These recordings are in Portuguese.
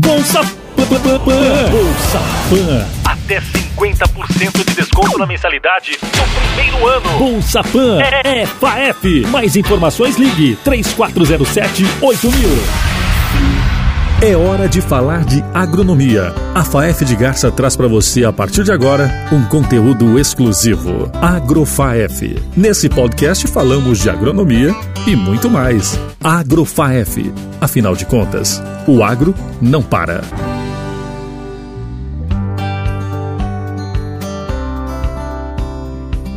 Bolsa Pan. Bolsa Pan. Até 50% de desconto na mensalidade no primeiro ano. Bolsa Pan é, é FAF. Mais informações ligue 3407 8000. É hora de falar de agronomia. A FAF de Garça traz para você, a partir de agora, um conteúdo exclusivo. AgroFaef. Nesse podcast falamos de agronomia e muito mais. AgroFaef. Afinal de contas, o agro não para.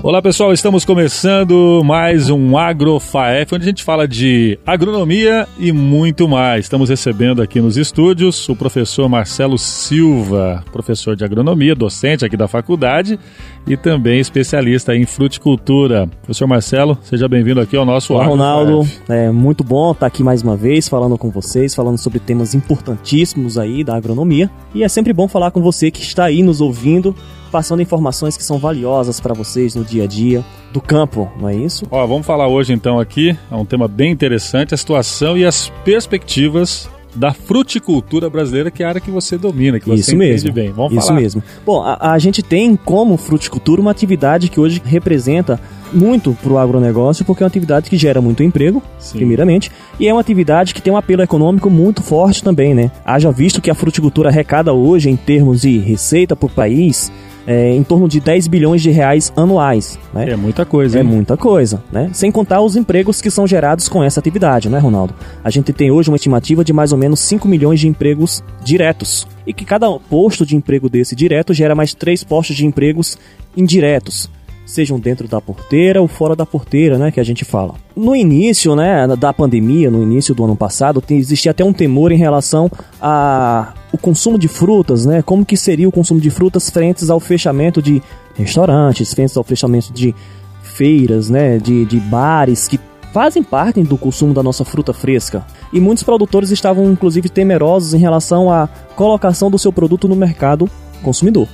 Olá pessoal, estamos começando mais um AgroFaef, onde a gente fala de agronomia e muito mais. Estamos recebendo aqui nos estúdios o professor Marcelo Silva, professor de agronomia, docente aqui da faculdade e também especialista em fruticultura. Professor Marcelo, seja bem-vindo aqui ao nosso Olá, Ronaldo. É muito bom estar aqui mais uma vez falando com vocês, falando sobre temas importantíssimos aí da agronomia. E é sempre bom falar com você que está aí nos ouvindo passando informações que são valiosas para vocês no dia a dia do campo, não é isso? Ó, vamos falar hoje então aqui, é um tema bem interessante, a situação e as perspectivas da fruticultura brasileira, que é a área que você domina, que você Isso mesmo. bem. Vamos Isso falar. mesmo. Bom, a, a, gente tem como fruticultura uma atividade que hoje representa muito para o agronegócio, porque é uma atividade que gera muito emprego, Sim. primeiramente, e é uma atividade que tem um apelo econômico muito forte também, né? Haja visto que a fruticultura arrecada hoje, em termos de receita por país, é, em torno de 10 bilhões de reais anuais. Né? É muita coisa. É muita coisa, né? Sem contar os empregos que são gerados com essa atividade, né, Ronaldo? A gente tem hoje uma estimativa de mais ou menos 5 milhões de empregos diretos. E que cada posto de emprego desse direto gera mais três postos de empregos indiretos sejam dentro da porteira ou fora da porteira, né, que a gente fala. No início, né, da pandemia, no início do ano passado, existia até um temor em relação a o consumo de frutas, né? Como que seria o consumo de frutas frente ao fechamento de restaurantes, frente ao fechamento de feiras, né, de, de bares que fazem parte do consumo da nossa fruta fresca. E muitos produtores estavam inclusive temerosos em relação à colocação do seu produto no mercado consumidor.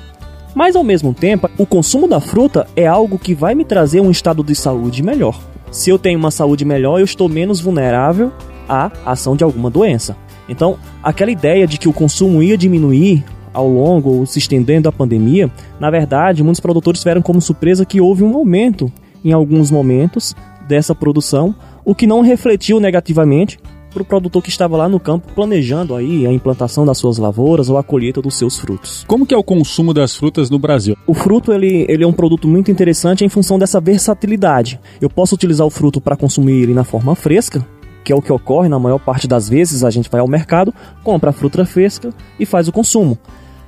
Mas ao mesmo tempo, o consumo da fruta é algo que vai me trazer um estado de saúde melhor. Se eu tenho uma saúde melhor, eu estou menos vulnerável à ação de alguma doença. Então, aquela ideia de que o consumo ia diminuir ao longo ou se estendendo a pandemia, na verdade, muitos produtores tiveram como surpresa que houve um aumento em alguns momentos dessa produção, o que não refletiu negativamente para o produtor que estava lá no campo planejando aí a implantação das suas lavouras ou a colheita dos seus frutos. Como que é o consumo das frutas no Brasil? O fruto ele, ele é um produto muito interessante em função dessa versatilidade. Eu posso utilizar o fruto para consumir ele na forma fresca, que é o que ocorre na maior parte das vezes, a gente vai ao mercado, compra a fruta fresca e faz o consumo.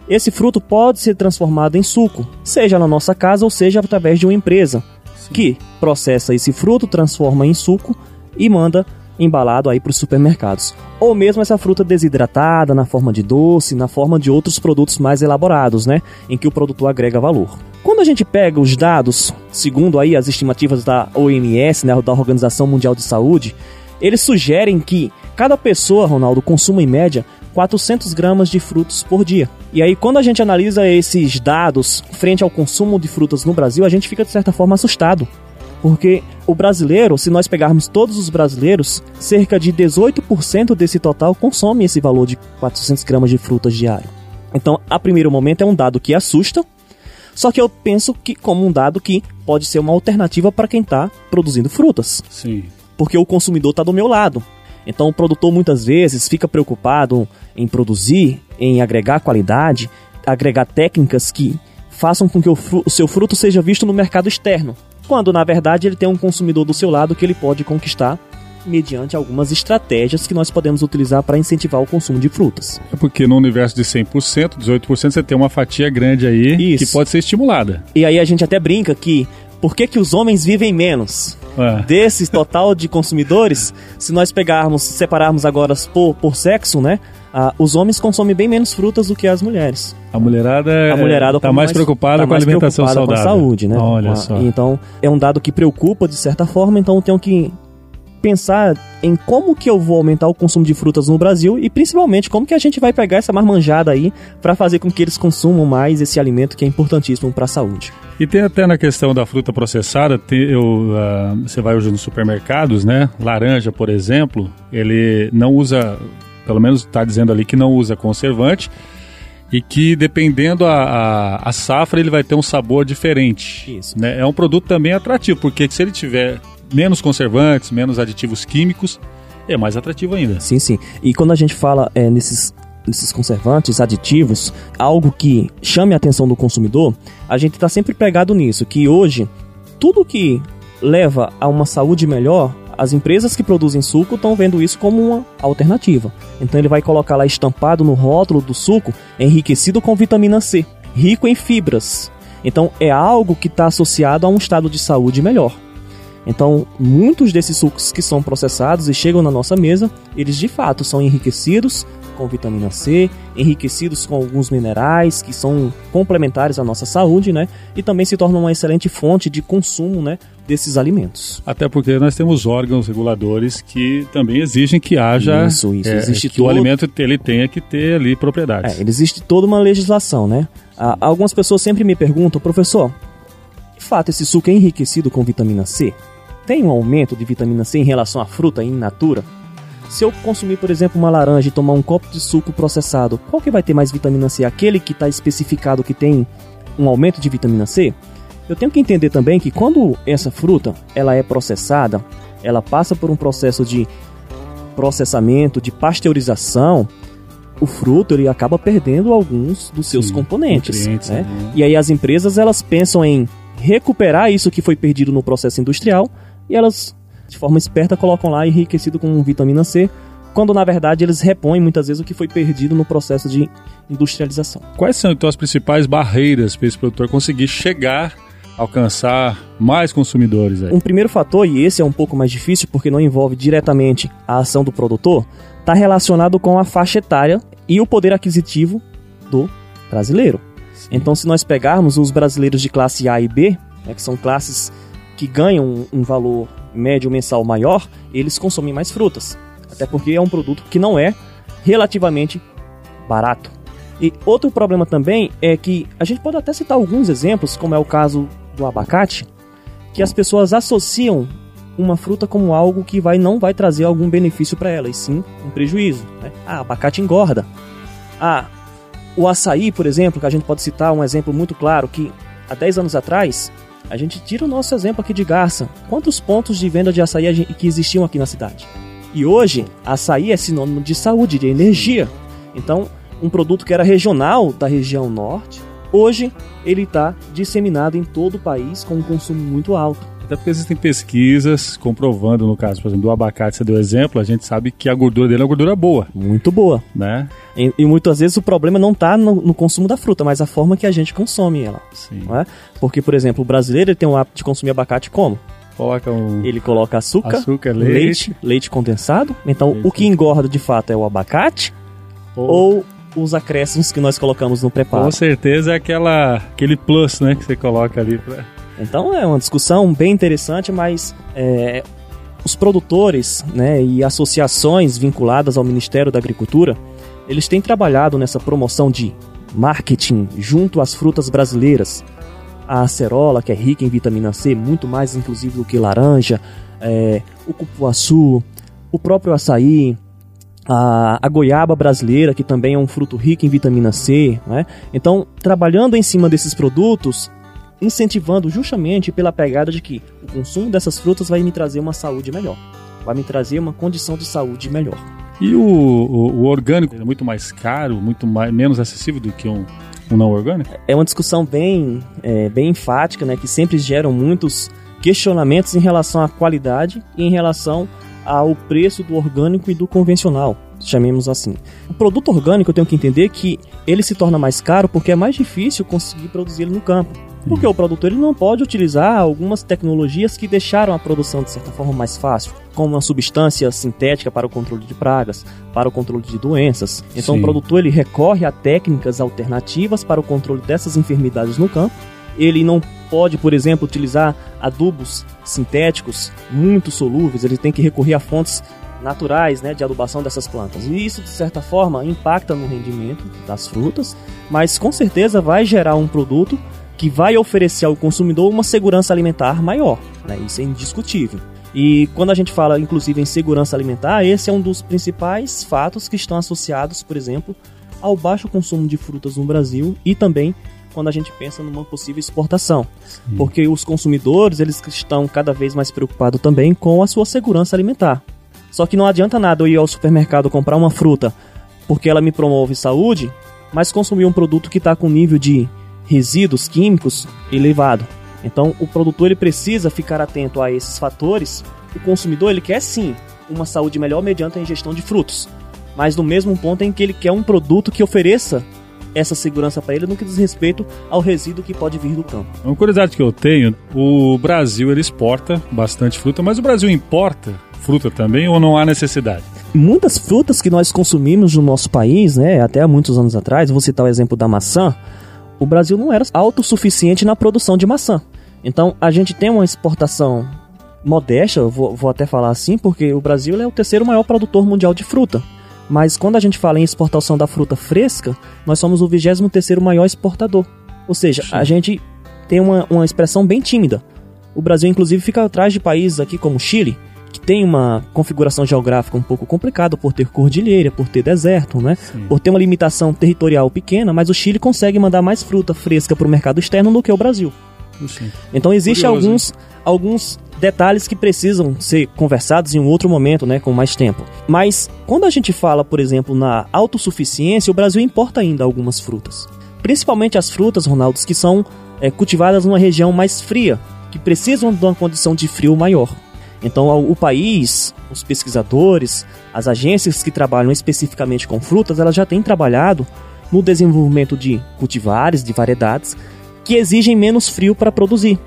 Esse fruto pode ser transformado em suco, seja na nossa casa ou seja através de uma empresa, Sim. que processa esse fruto, transforma em suco e manda embalado aí para os supermercados. Ou mesmo essa fruta desidratada na forma de doce, na forma de outros produtos mais elaborados, né, em que o produtor agrega valor. Quando a gente pega os dados, segundo aí as estimativas da OMS, né, da Organização Mundial de Saúde, eles sugerem que cada pessoa, Ronaldo, consuma em média 400 gramas de frutos por dia. E aí, quando a gente analisa esses dados frente ao consumo de frutas no Brasil, a gente fica de certa forma assustado. Porque o brasileiro, se nós pegarmos todos os brasileiros, cerca de 18% desse total consome esse valor de 400 gramas de frutas diário. Então, a primeiro momento é um dado que assusta, só que eu penso que como um dado que pode ser uma alternativa para quem está produzindo frutas. Sim. Porque o consumidor está do meu lado. Então o produtor muitas vezes fica preocupado em produzir, em agregar qualidade, agregar técnicas que façam com que o, o seu fruto seja visto no mercado externo quando na verdade ele tem um consumidor do seu lado que ele pode conquistar mediante algumas estratégias que nós podemos utilizar para incentivar o consumo de frutas. É porque no universo de 100%, 18%, você tem uma fatia grande aí Isso. que pode ser estimulada. E aí a gente até brinca que por que, que os homens vivem menos? É. Desse total de consumidores, se nós pegarmos, separarmos agora por, por sexo, né? Ah, os homens consomem bem menos frutas do que as mulheres. A mulherada, a mulherada está mais, mais preocupada tá com a alimentação saudável. Com a saúde, né? Olha só. Então, é um dado que preocupa de certa forma, então eu tenho que pensar em como que eu vou aumentar o consumo de frutas no Brasil e principalmente como que a gente vai pegar essa marmanjada aí para fazer com que eles consumam mais esse alimento que é importantíssimo para a saúde. E tem até na questão da fruta processada, tem, eu, uh, você vai hoje nos supermercados, né? Laranja, por exemplo, ele não usa pelo menos está dizendo ali que não usa conservante e que dependendo a, a, a, safra ele vai ter um sabor diferente. Isso. Né? É um produto também atrativo, porque se ele tiver menos conservantes, menos aditivos químicos, é mais atrativo ainda. Sim, sim. E quando a gente fala é, nesses, nesses conservantes, aditivos, algo que chame a atenção do consumidor, a gente está sempre pegado nisso, que hoje tudo que leva a uma saúde melhor as empresas que produzem suco estão vendo isso como uma alternativa. Então ele vai colocar lá estampado no rótulo do suco enriquecido com vitamina C, rico em fibras. Então é algo que está associado a um estado de saúde melhor. Então, muitos desses sucos que são processados e chegam na nossa mesa, eles de fato são enriquecidos com vitamina C, enriquecidos com alguns minerais que são complementares à nossa saúde, né? E também se tornam uma excelente fonte de consumo, né? Desses alimentos. Até porque nós temos órgãos reguladores que também exigem que haja isso, isso. É, existe que todo... o alimento ele tenha que ter ali propriedades. É, existe toda uma legislação, né? Ah, algumas pessoas sempre me perguntam, professor, de fato esse suco é enriquecido com vitamina C? Tem um aumento de vitamina C em relação à fruta in natura? Se eu consumir, por exemplo, uma laranja e tomar um copo de suco processado, qual que vai ter mais vitamina C? Aquele que está especificado que tem um aumento de vitamina C? Eu tenho que entender também que quando essa fruta ela é processada, ela passa por um processo de processamento, de pasteurização, o fruto ele acaba perdendo alguns dos seus Sim, componentes. Né? né? E aí as empresas elas pensam em recuperar isso que foi perdido no processo industrial e elas de forma esperta, colocam lá enriquecido com vitamina C, quando na verdade eles repõem muitas vezes o que foi perdido no processo de industrialização. Quais são então as principais barreiras para esse produtor conseguir chegar alcançar mais consumidores? Aí? Um primeiro fator, e esse é um pouco mais difícil porque não envolve diretamente a ação do produtor, está relacionado com a faixa etária e o poder aquisitivo do brasileiro. Sim. Então, se nós pegarmos os brasileiros de classe A e B, né, que são classes que ganham um, um valor médio mensal maior, eles consomem mais frutas. Até porque é um produto que não é relativamente barato. E outro problema também é que a gente pode até citar alguns exemplos, como é o caso do abacate, que as pessoas associam uma fruta como algo que vai não vai trazer algum benefício para ela, e sim um prejuízo. Né? Ah, abacate engorda. Ah, o açaí, por exemplo, que a gente pode citar um exemplo muito claro, que há 10 anos atrás a gente tira o nosso exemplo aqui de Garça. Quantos pontos de venda de açaí que existiam aqui na cidade? E hoje, açaí é sinônimo de saúde, de energia. Então, um produto que era regional da região norte, hoje ele está disseminado em todo o país com um consumo muito alto. Até porque existem pesquisas comprovando, no caso, por exemplo, do abacate, você deu exemplo, a gente sabe que a gordura dele é uma gordura boa. Muito boa. Né? E, e muitas vezes o problema não está no, no, consumo da fruta, mas a forma que a gente consome ela. Sim. É? Porque, por exemplo, o brasileiro tem o hábito de consumir abacate como? Coloca um... Ele coloca açúcar, açúcar leite. leite, leite condensado. Então, leite. o que engorda de fato é o abacate oh. ou os acréscimos que nós colocamos no preparo. Com certeza é aquela, aquele plus né, que você coloca ali. Pra... Então é uma discussão bem interessante, mas é, os produtores né, e associações vinculadas ao Ministério da Agricultura, eles têm trabalhado nessa promoção de marketing junto às frutas brasileiras. A acerola, que é rica em vitamina C, muito mais inclusive do que laranja, é, o cupuaçu, o próprio açaí, a, a, goiaba brasileira, que também é um fruto rico em vitamina C. Né? Então, trabalhando em cima desses produtos, incentivando justamente pela pegada de que o consumo dessas frutas vai me trazer uma saúde melhor, vai me trazer uma condição de saúde melhor. E o, o, o orgânico é muito mais caro, muito mais, menos acessível do que um, um não orgânico? É uma discussão bem, é, bem enfática, né, que sempre geram muitos questionamentos em relação à qualidade e em relação ao preço do orgânico e do convencional, chamemos assim. O produto orgânico eu tenho que entender que ele se torna mais caro porque é mais difícil conseguir produzir ele no campo. Porque o produtor ele não pode utilizar algumas tecnologias que deixaram a produção de certa forma mais fácil, como uma substância sintética para o controle de pragas, para o controle de doenças. Então Sim. o produtor ele recorre a técnicas alternativas para o controle dessas enfermidades no campo. Ele não pode, por exemplo, utilizar adubos sintéticos muito solúveis, ele tem que recorrer a fontes naturais né, de adubação dessas plantas. E isso, de certa forma, impacta no rendimento das frutas, mas com certeza vai gerar um produto que vai oferecer ao consumidor uma segurança alimentar maior. Né? Isso é indiscutível. E quando a gente fala, inclusive, em segurança alimentar, esse é um dos principais fatos que estão associados, por exemplo, ao baixo consumo de frutas no Brasil e também quando a gente pensa numa possível exportação. Sim. Porque os consumidores, eles estão cada vez mais preocupados também com a sua segurança alimentar. Só que não adianta nada eu ir ao supermercado comprar uma fruta porque ela me promove saúde, mas consumir um produto que está com nível de resíduos químicos elevado. Então, o produtor ele precisa ficar atento a esses fatores. O consumidor ele quer sim uma saúde melhor mediante a ingestão de frutos, mas no mesmo ponto em que ele quer um produto que ofereça essa segurança para ele no que diz respeito ao resíduo que pode vir do campo. Uma curiosidade que eu tenho, o Brasil ele exporta bastante fruta, mas o Brasil importa fruta também ou não há necessidade? Muitas frutas que nós consumimos no nosso país, né, até há muitos anos atrás, vou citar o exemplo da maçã, o Brasil não era autossuficiente na produção de maçã. Então a gente tem uma exportação modesta, vou, vou até falar assim, porque o Brasil é o terceiro maior produtor mundial de fruta. Mas quando a gente fala em exportação da fruta fresca, nós somos o 23 terceiro maior exportador. Ou seja, Sim. a gente tem uma, uma expressão bem tímida. O Brasil, inclusive, fica atrás de países aqui como Chile, que tem uma configuração geográfica um pouco complicada por ter cordilheira, por ter deserto, né? Sim. Por ter uma limitação territorial pequena, mas o Chile consegue mandar mais fruta fresca para o mercado externo do que o Brasil. Sim. Então existem alguns, alguns detalhes que precisam ser conversados em um outro momento, né, com mais tempo. Mas quando a gente fala, por exemplo, na autossuficiência, o Brasil importa ainda algumas frutas. Principalmente as frutas, Ronaldo, que são é, cultivadas numa região mais fria, que precisam de uma condição de frio maior. Então, o país, os pesquisadores, as agências que trabalham especificamente com frutas, elas já têm trabalhado no desenvolvimento de cultivares, de variedades, que exigem menos frio para produzir.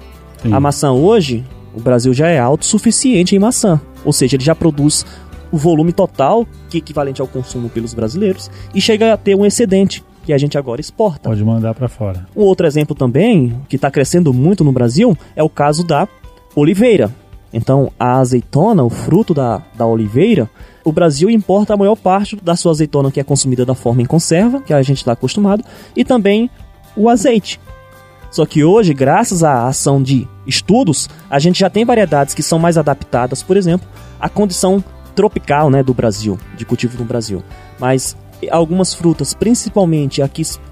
Sim. A maçã hoje, o Brasil já é autossuficiente em maçã, ou seja, ele já produz o volume total, que é equivalente ao consumo pelos brasileiros, e chega a ter um excedente, que a gente agora exporta. Pode mandar para fora. Um outro exemplo também, que está crescendo muito no Brasil, é o caso da oliveira. Então, a azeitona, o fruto da, da oliveira, o Brasil importa a maior parte da sua azeitona que é consumida da forma em conserva, que a gente está acostumado, e também o azeite. Só que hoje, graças à ação de estudos, a gente já tem variedades que são mais adaptadas, por exemplo, à condição tropical né, do Brasil, de cultivo no Brasil. Mas algumas frutas, principalmente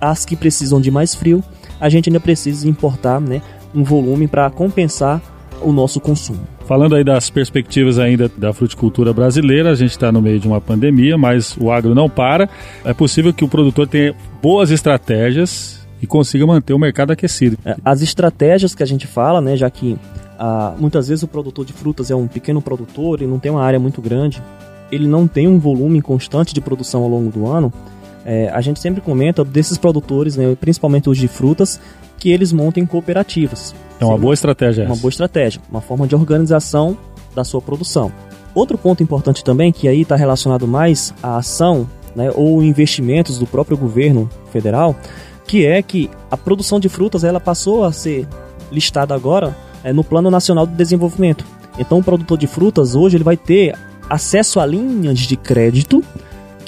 as que precisam de mais frio, a gente ainda precisa importar né, um volume para compensar o nosso consumo. Falando aí das perspectivas ainda da fruticultura brasileira, a gente está no meio de uma pandemia, mas o agro não para. É possível que o produtor tenha boas estratégias e consiga manter o mercado aquecido. É, as estratégias que a gente fala, né, já que ah, muitas vezes o produtor de frutas é um pequeno produtor e não tem uma área muito grande, ele não tem um volume constante de produção ao longo do ano, é, a gente sempre comenta desses produtores, né, principalmente os de frutas, que eles montem cooperativas. É uma boa estratégia. Uma boa estratégia, uma forma de organização da sua produção. Outro ponto importante também, que aí está relacionado mais à ação né, ou investimentos do próprio governo federal, que é que a produção de frutas ela passou a ser listada agora é, no Plano Nacional de Desenvolvimento. Então o produtor de frutas hoje ele vai ter acesso a linhas de crédito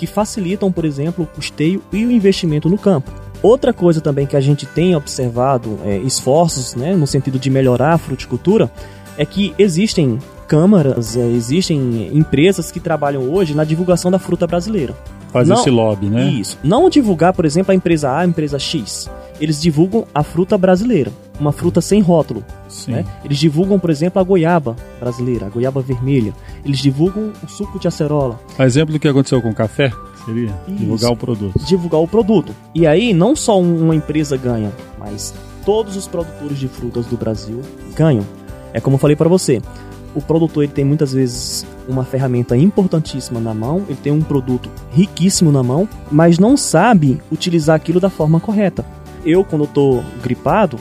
que facilitam, por exemplo, o custeio e o investimento no campo. Outra coisa também que a gente tem observado é, esforços né, no sentido de melhorar a fruticultura é que existem câmaras, é, existem empresas que trabalham hoje na divulgação da fruta brasileira. Faz não, esse lobby, né? Isso. Não divulgar, por exemplo, a empresa A, a empresa X. Eles divulgam a fruta brasileira, uma fruta sem rótulo. Né? Eles divulgam, por exemplo, a goiaba brasileira, a goiaba vermelha. Eles divulgam o suco de acerola. A exemplo do que aconteceu com o café? Seria Isso. divulgar o produto. Divulgar o produto. E aí, não só uma empresa ganha, mas todos os produtores de frutas do Brasil ganham. É como eu falei para você, o produtor ele tem muitas vezes uma ferramenta importantíssima na mão, ele tem um produto riquíssimo na mão, mas não sabe utilizar aquilo da forma correta. Eu, quando estou gripado,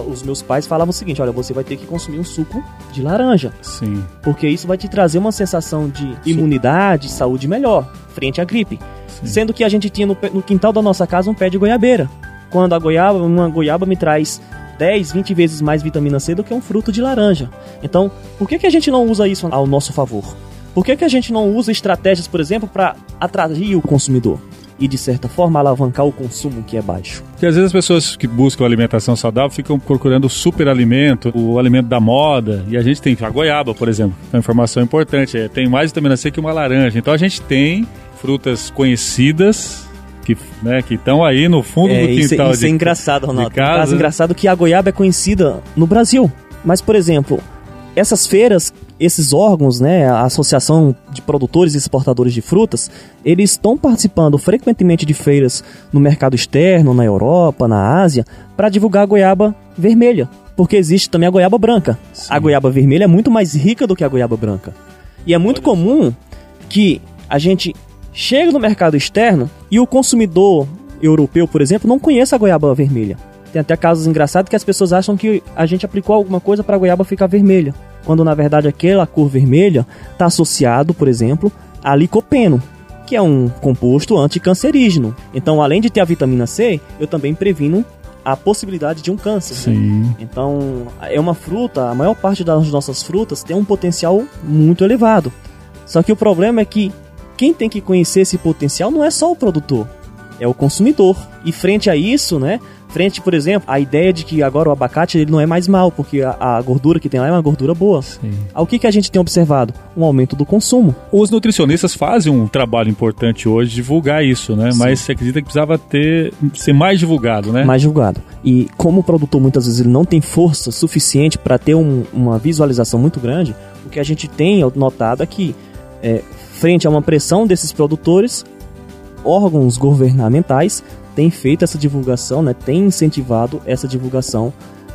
os meus pais falavam o seguinte: olha, você vai ter que consumir um suco de laranja. Sim. Porque isso vai te trazer uma sensação de imunidade, saúde melhor, frente à gripe. Sim. Sendo que a gente tinha no, no quintal da nossa casa um pé de goiabeira. Quando a goiaba, uma goiaba me traz 10, 20 vezes mais vitamina C do que um fruto de laranja. Então, por que, que a gente não usa isso ao nosso favor? Por que, que a gente não usa estratégias, por exemplo, para atrair o consumidor? E, de certa forma, alavancar o consumo que é baixo. Porque às vezes as pessoas que buscam alimentação saudável ficam procurando o superalimento, o alimento da moda, e a gente tem a goiaba, por exemplo, é uma informação importante, é, tem mais vitamina C que uma laranja. Então a gente tem frutas conhecidas que né, que estão aí no fundo é, do quintal. Isso, isso de, é engraçado, Ronaldo. de casa. Um caso engraçado que a goiaba é conhecida no Brasil. Mas, por exemplo, essas feiras, esses órgãos, né, a Associação de Produtores e Exportadores de Frutas, eles estão participando frequentemente de feiras no mercado externo, na Europa, na Ásia, para divulgar a goiaba vermelha. Porque existe também a goiaba branca. Sim. A goiaba vermelha é muito mais rica do que a goiaba branca. E é muito comum que a gente chegue no mercado externo e o consumidor europeu, por exemplo, não conheça a goiaba vermelha. Tem até casos engraçados que as pessoas acham que a gente aplicou alguma coisa para a goiaba ficar vermelha, quando na verdade aquela cor vermelha está associado, por exemplo, a licopeno, que é um composto anticancerígeno. Então, além de ter a vitamina C, eu também previno a possibilidade de um câncer. né? Sim. Então, é uma fruta, a maior parte das nossas frutas tem um potencial muito elevado. Só que o problema é que quem tem que conhecer esse potencial não é só o produtor, é o consumidor. E frente a isso, né? Frente, por exemplo, a ideia de que agora o abacate ele não é mais mal, porque a, a gordura que tem lá é uma gordura boa. Sim. O que, que a gente tem observado? Um aumento do consumo. Os nutricionistas fazem um trabalho importante hoje de divulgar isso, né? Mas você acredita que precisava ter ser mais divulgado, né? mais julgado. E como o produtor muitas vezes ele não tem força suficiente para ter um- uma visualização muito grande, o que a gente tem notado é que, é, frente a uma pressão desses produtores, órgãos governamentais têm feito essa divulgação, né, têm incentivado essa divulgação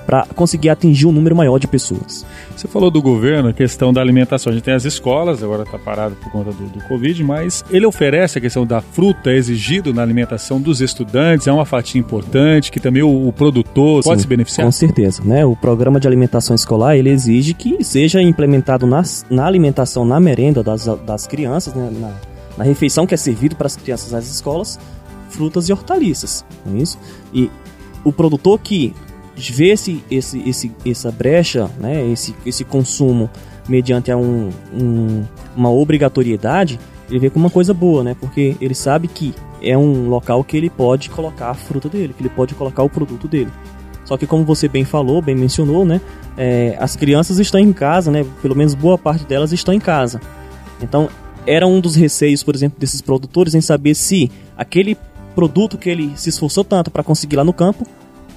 para conseguir atingir um número maior de pessoas. Você falou do governo, a questão da alimentação. A gente tem as escolas, agora está parado por conta do, do Covid, mas ele oferece a questão da fruta exigido na alimentação dos estudantes, é uma fatia importante, que também o, o produtor pode Sim, se beneficiar. Com certeza, né? O programa de alimentação escolar ele exige que seja implementado nas, na alimentação, na merenda das, das crianças, né? na, na refeição que é servido para as crianças nas escolas, frutas e hortaliças, não é isso? E o produtor que vê esse, esse, esse, essa brecha, né? Esse, esse consumo mediante a um, um- uma obrigatoriedade, ele vê como uma coisa boa, né? Porque ele sabe que é um local que ele pode colocar a fruta dele, que ele pode colocar o produto dele. Só que como você bem falou, bem mencionou, né? é, as crianças estão em casa, né? Pelo menos boa parte delas estão em casa. Então era um dos receios, por exemplo, desses produtores em saber se aquele produto que ele se esforçou tanto para conseguir lá no campo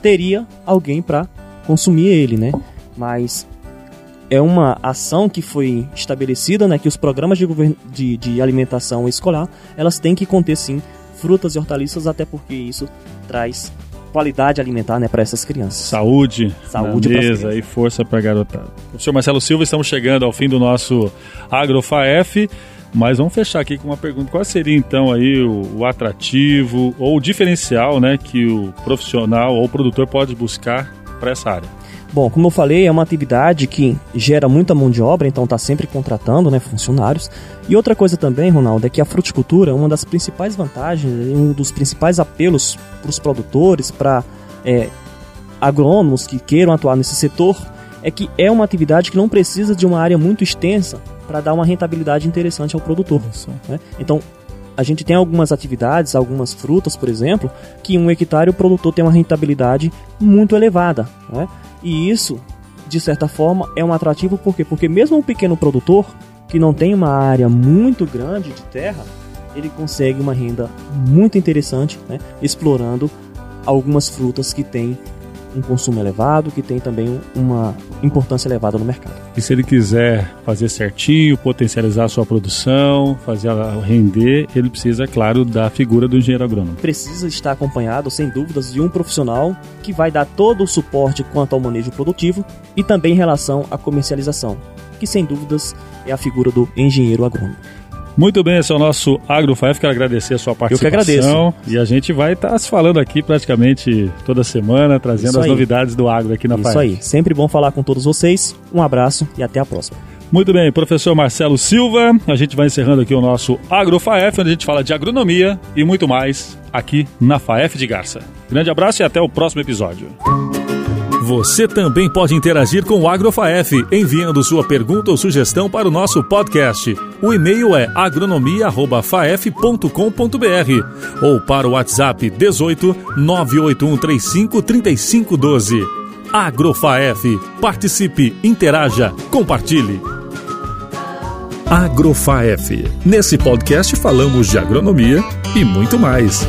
teria alguém para consumir ele, né? Mas é uma ação que foi estabelecida, né? Que os programas de, de, de alimentação escolar elas têm que conter sim frutas e hortaliças, até porque isso traz qualidade alimentar, né, para essas crianças. Saúde, Saúde mesa e força para a garotada. Professor Marcelo Silva, estamos chegando ao fim do nosso AgroFaef, mas vamos fechar aqui com uma pergunta. Qual seria então aí o, o atrativo ou o diferencial né, que o profissional ou o produtor pode buscar para essa área? Bom, como eu falei, é uma atividade que gera muita mão de obra, então está sempre contratando né, funcionários. E outra coisa também, Ronaldo, é que a fruticultura, uma das principais vantagens, e um dos principais apelos para os produtores, para é, agrônomos que queiram atuar nesse setor, é que é uma atividade que não precisa de uma área muito extensa para dar uma rentabilidade interessante ao produtor. né? Então, a gente tem algumas atividades, algumas frutas, por exemplo, que em um hectare o produtor tem uma rentabilidade muito elevada. Né? E isso, de certa forma, é um atrativo por quê? Porque mesmo um pequeno produtor, que não tem uma área muito grande de terra, ele consegue uma renda muito interessante, né? explorando algumas frutas que têm um consumo elevado, que tem também uma importância elevada no mercado. E se ele quiser fazer certinho, potencializar a sua produção, fazer ela render, ele precisa, claro, da figura do engenheiro agrônomo. Precisa estar acompanhado, sem dúvidas, de um profissional que vai dar todo o suporte quanto ao manejo produtivo e também em relação à comercialização, que sem dúvidas é a figura do engenheiro agrônomo. Muito bem, esse é o nosso AgroFaef. Quero agradecer a sua participação. agradeço. E a gente vai estar se falando aqui praticamente toda semana, trazendo Isso as aí. novidades do agro aqui na Isso FAEF. aí, sempre bom falar com todos vocês. Um abraço e até a próxima. Muito bem, professor Marcelo Silva. A gente vai encerrando aqui o nosso AgroFaef, onde a gente fala de agronomia e muito mais aqui na FAEF de Garça. Grande abraço e até o próximo episódio. Você também pode interagir com o Agrofaef, enviando sua pergunta ou sugestão para o nosso podcast. O e-mail é agronomia@faef.com.br ou para o WhatsApp 18 98135 3512. Agrofaef. Participe, interaja, compartilhe. Agrofaef. Nesse podcast falamos de agronomia e muito mais.